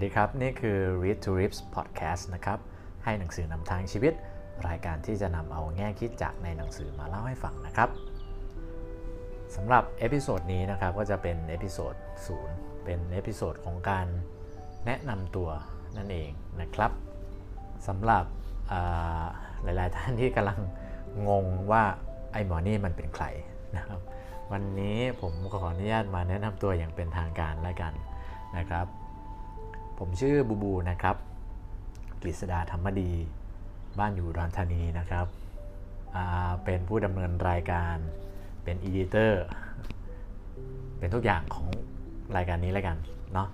วัสดีครับ นี่คือ Read to Rips Podcast นะครับ ให้หนังสือนำทางชีวิต รายการที่จะนำเอาแง่คิดจากในหนังสือมาเล่าให้ฟังนะครับสำหรับ episode นี้นะครับก็จะเป็น episode 0เป็น episode ของการแนะนำตัวนั่นเองนะครับสำหรับหลาย ๆ ท่านที่กำลังงงว่าไอ้หมอนี่มันเป็นใครนะครับ วันนี้ผมขออนุญาตมาแนะนำตัวอย่างเป็นทางการแล้วกันนะครับ ผมชื่อบูบูนะครับกฤษดาธรรมดี บ้านอยู่ดอนธานีนะครับ เป็นผู้ดำเนินรายการเป็นอีดิเตอร์เป็นทุกอย่างของรายการนี้แล้วกันเนาะ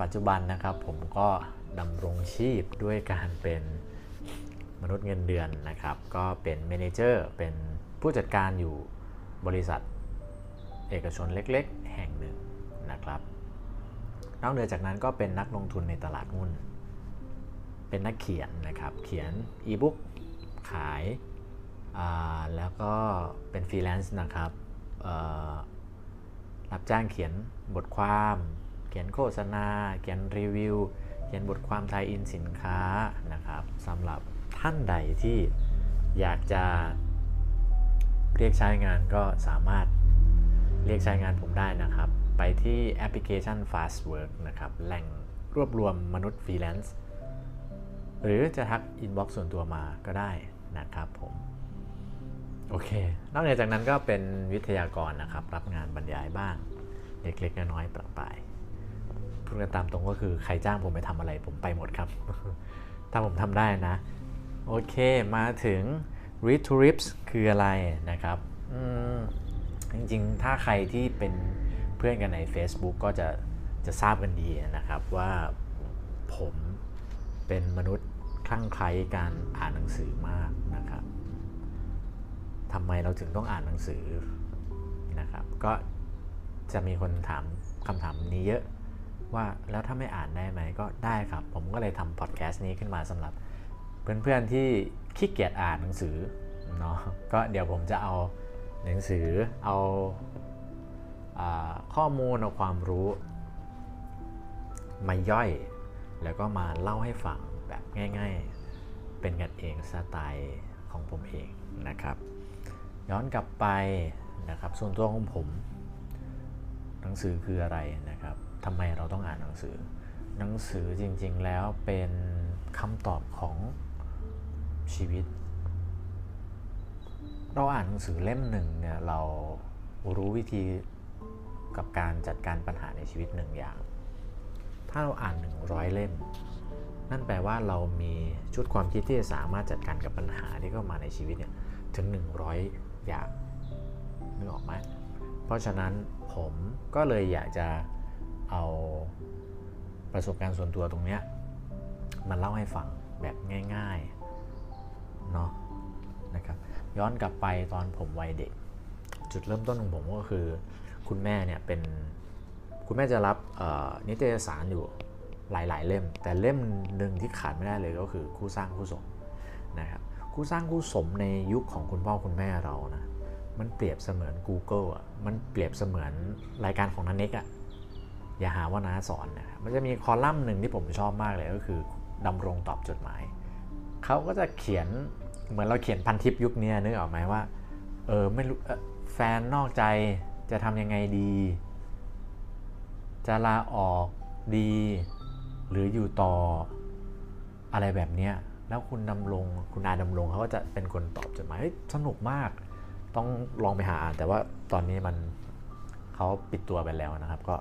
ปัจจุบันนะครับผมก็ดำรงชีพด้วยการเป็นมนุษย์เงินเดือนนะครับ ก็เป็นเมนเจอร์เป็นผู้จัดการอยู่บริษัทเอกชนเล็กๆ แห่งหนึ่งนะครับ นอกเหนือจากนั้นก็เป็นนักลงทุนในตลาดหุ้น เป็นนักเขียนนะครับ เขียนอีบุ๊กขายแล้วก็เป็นฟรีแลนซ์นะครับรับจ้างเขียนบทความ เขียนโฆษณา เขียนรีวิว เขียนบทความไทยอินสินค้านะครับสำหรับท่านใดที่อยากจะเรียกใช้งานก็สามารถเรียกใช้งานผมได้นะครับ ไปที่แอปพลิเคชัน Fastwork นะครับ แหล่งรวบรวมมนุษย์ฟรีแลนซ์ หรือจะทัก inbox ส่วนตัวมาก็ได้นะครับผม โอเคนอกจากนั้นก็เป็นวิทยากรนะครับ รับงานบรรยายบ้าง เล็กๆน้อยๆประปายพูดกันตามตรงก็คือใครจ้างผมไปทำอะไรผมไปหมดครับ ถ้าผมทำได้นะ โอเค มาถึง read to rips คืออะไรนะครับจริงๆ ถ้าใครที่เป็น พื่อนกันใน Facebook ก็จะจะทราบกันดีนะครับว่าผมเป็นมนุษย์คลั่งไคล้การอ่านหนังสือมากนะครับทำไมเราถึงต้องอ่านหนังสือนะครับ ก็จะมีคนถามคำถามนี้เยอะว่าแล้วถ้าไม่อ่านได้ไหมก็ได้ครับ ผมก็เลยทำพอดแคสต์นี้ขึ้นมาสำหรับ เพื่อนๆที่ขี้เกียจอ่านหนังสือเนาะก็เดี๋ยวผมจะเอาหนังสือเอา ข้อมูลเอาความรู้มาย่อย แล้วก็มาเล่าให้ฟังแบบง่ายๆ เป็นกันเองสไตล์ของผมเองนะครับ ย้อนกลับไปนะครับ ส่วนตัวของผม หนังสือคืออะไรนะครับทำไมเราต้องอ่านหนังสือ หนังสือจริงๆแล้วเป็นคำตอบของชีวิต เราอ่านหนังสือเล่มหนึ่งเนี่ยเรารู้วิธี กับการจัดการปัญหาในชีวิตหนึ่งอย่าง ถ้าเราอ่าน 100 เล่ม นั่นแปลว่าเรามีชุดความคิดที่จะสามารถจัดการกับปัญหาที่เข้ามาในชีวิตเนี่ยถึง 100 อย่างนึกออกไหมเพราะฉะนั้นผมก็เลยอยากจะเอาประสบการณ์ส่วนตัวตรงนี้มาเล่าให้ฟังแบบง่ายๆเนาะนะครับย้อนกลับไปตอนผมวัยเด็ก จุดเริ่มต้นของผมก็คือ คุณแม่เนี่ยเป็นคุณแม่จะรับนิตยสารอยู่หลาย ๆ เล่ม แต่เล่มหนึ่งที่ขาดไม่ได้เลยก็คือคู่สร้างคู่สมนะครับคู่สร้างคู่สมในยุคของคุณพ่อคุณแม่เรานะมันเปรียบเสมือน Google อะมันเปรียบเสมือนรายการของนันเน็กอะอย่าหาว่าน้าสอนนะครับมันจะมีคอลัมน์หนึ่งที่ผมชอบมากเลยก็คือดำรงตอบจดหมายเขาก็จะเขียนเหมือนเราเขียนพันทิปยุคนี้นึกออกไหมว่าเออไม่รู้แฟนนอกใจ จะทำยังไงดี จะลาออกดี หรืออยู่ต่ออะไรแบบนี้แล้วคุณดำรงคุณอาดำรงเขาก็จะเป็นคนตอบจดหมายสนุกมาก ต้องลองไปหาอ่านแต่ว่าตอนนี้มันเขาปิดตัวไปแล้วนะครับ ก็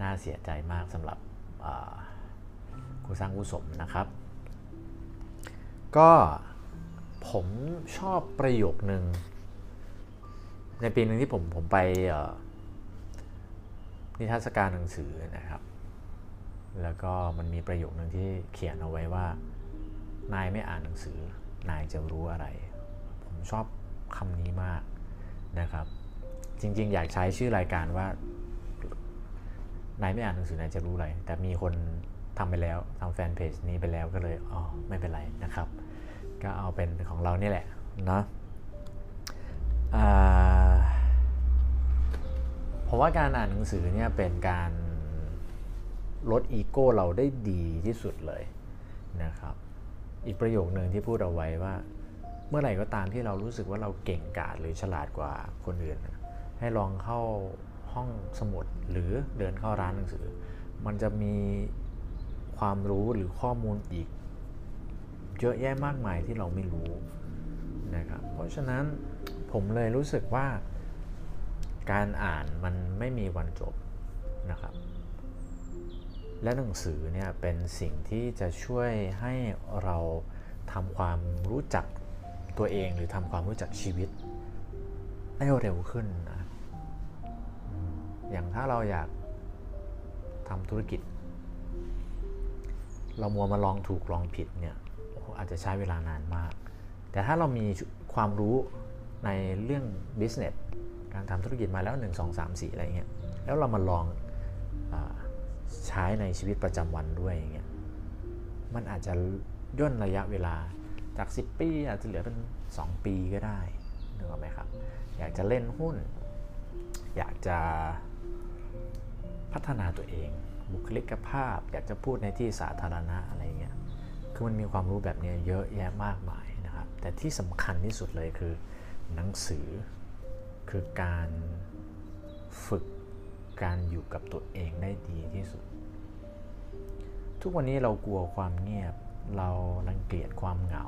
น่าเสียใจมากสำหรับครูสร้างผู้สมนะครับ ก็ผมชอบประโยคนึง ในปีหนึ่งที่ผมผมไปนิทรรศการหนังสือนะครับ แล้วก็มันมีประโยคหนึ่งที่เขียนเอาไว้ว่า นายไม่อ่านหนังสือ นายจะรู้อะไร ผมชอบคำนี้มากนะครับ จริง ๆ อยากใช้ชื่อรายการว่านายไม่อ่านหนังสือนายจะรู้อะไร แต่มีคนทำไปแล้วทำแฟนเพจนี้ไปแล้วก็เลย อ๋อ ไม่เป็นไรนะครับ ก็เอาเป็นของเรานี่แหละ เนาะ ผมว่าการอ่านหนังสือเนี่ยเป็นการลดอีโก้เราได้ดีที่สุดเลยนะครับ อีกประโยคหนึ่งที่พูดเอาไว้ว่า เมื่อไหร่ก็ตามที่เรารู้สึกว่าเราเก่งกาจหรือฉลาดกว่าคนอื่น ให้ลองเข้าห้องสมุดหรือเดินเข้าร้านหนังสือ มันจะมีความรู้หรือข้อมูลอีก เยอะแยะมากมายที่เราไม่รู้นะครับเพราะฉะนั้นผมเลยรู้สึกว่า การอ่านมันไม่มีวันจบนะครับ และหนังสือเนี่ยเป็นสิ่งที่จะช่วยให้เราทำความรู้จักตัวเองหรือทำความรู้จักชีวิตได้เร็วขึ้นนะอย่างถ้าเราอยากทำธุรกิจ เรามัวมาลองถูกลองผิดเนี่ยอาจจะใช้เวลานานมาก แต่ถ้าเรามีความรู้ในเรื่อง business การทำธุรกิจมาแล้ว 1 2 3 4 อะไรเงี้ยแล้วเรามาลองอใช้ในชีวิตประจำวันด้วยอย่างเงี้ยมันอาจจะย่นระยะเวลาจาก 10 ปีอาจจะเหลือเป็น 2 ปีก็ได้นึกออกไหมครับ อยากจะเล่นหุ้น อยากจะพัฒนาตัวเอง บุคลิกภาพ อยากจะพูดในที่สาธารณะอะไรเงี้ยคือมันมีความรู้แบบนี้เยอะแยะมากมายนะครับ แต่ที่สำคัญที่สุดเลยคือหนังสือ คือการฝึกการอยู่กับตัวเองได้ดีที่สุด ทุกวันนี้เรากลัวความเงียบ เรารังเกียจความเหงา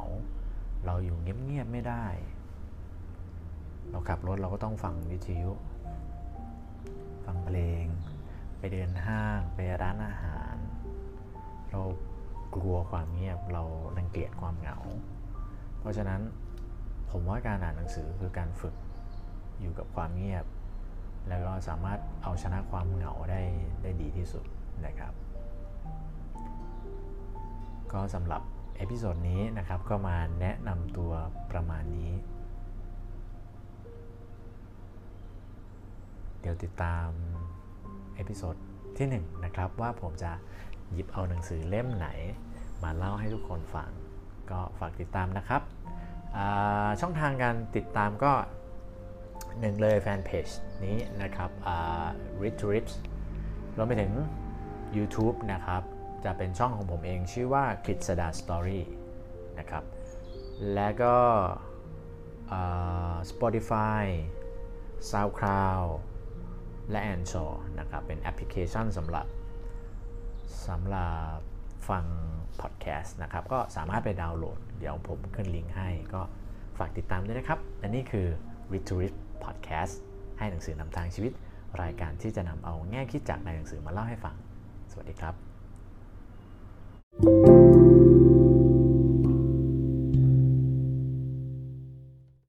เราอยู่เงียบๆไม่ได้ เราขับรถเราก็ต้องฟังวิทยุ ฟังเพลง ไปเดินห้างไปร้านอาหาร เรากลัวความเงียบเรารังเกียจความเหงา เพราะฉะนั้นผมว่าการอ่านหนังสือคือการฝึก อยู่กับความเงียบ แล้วก็สามารถเอาชนะความเหงาได้ได้ดีที่สุดนะครับ ก็สำหรับ episode นี้นะครับก็มาแนะนำตัวประมาณนี้ เดี๋ยวติดตาม episode ที่ 1 นะครับว่าผมจะหยิบเอาหนังสือเล่มไหน มาเล่าให้ทุกคนฟัง ก็ฝากติดตามนะครับ ช่องทางการติดตามก็ หนึ่งเลยแฟนเพจนี้นะครับ Read to Rips รวมไปถึง YouTube นะครับ จะเป็นช่องของผมเองชื่อว่ากฤษดา Story นะครับ และก็ Spotify SoundCloud และ a n c h o r นะครับ เป็นแอปพลิเคชันสำหรับสำหรับฟังพอดแคสต์นะครับ ก็สามารถไปดาวน์โหลด เดี๋ยวผมขึ้นลิงก์ให้ก็ฝากติดตามด้วยนะครับ และนี่คือ w i t h r i c h Podcast ให้หนังสือนำทางชีวิต รายการที่จะนำเอาแง่คิดจากในหนังสือมาเล่าให้ฟัง สวัสดีครับ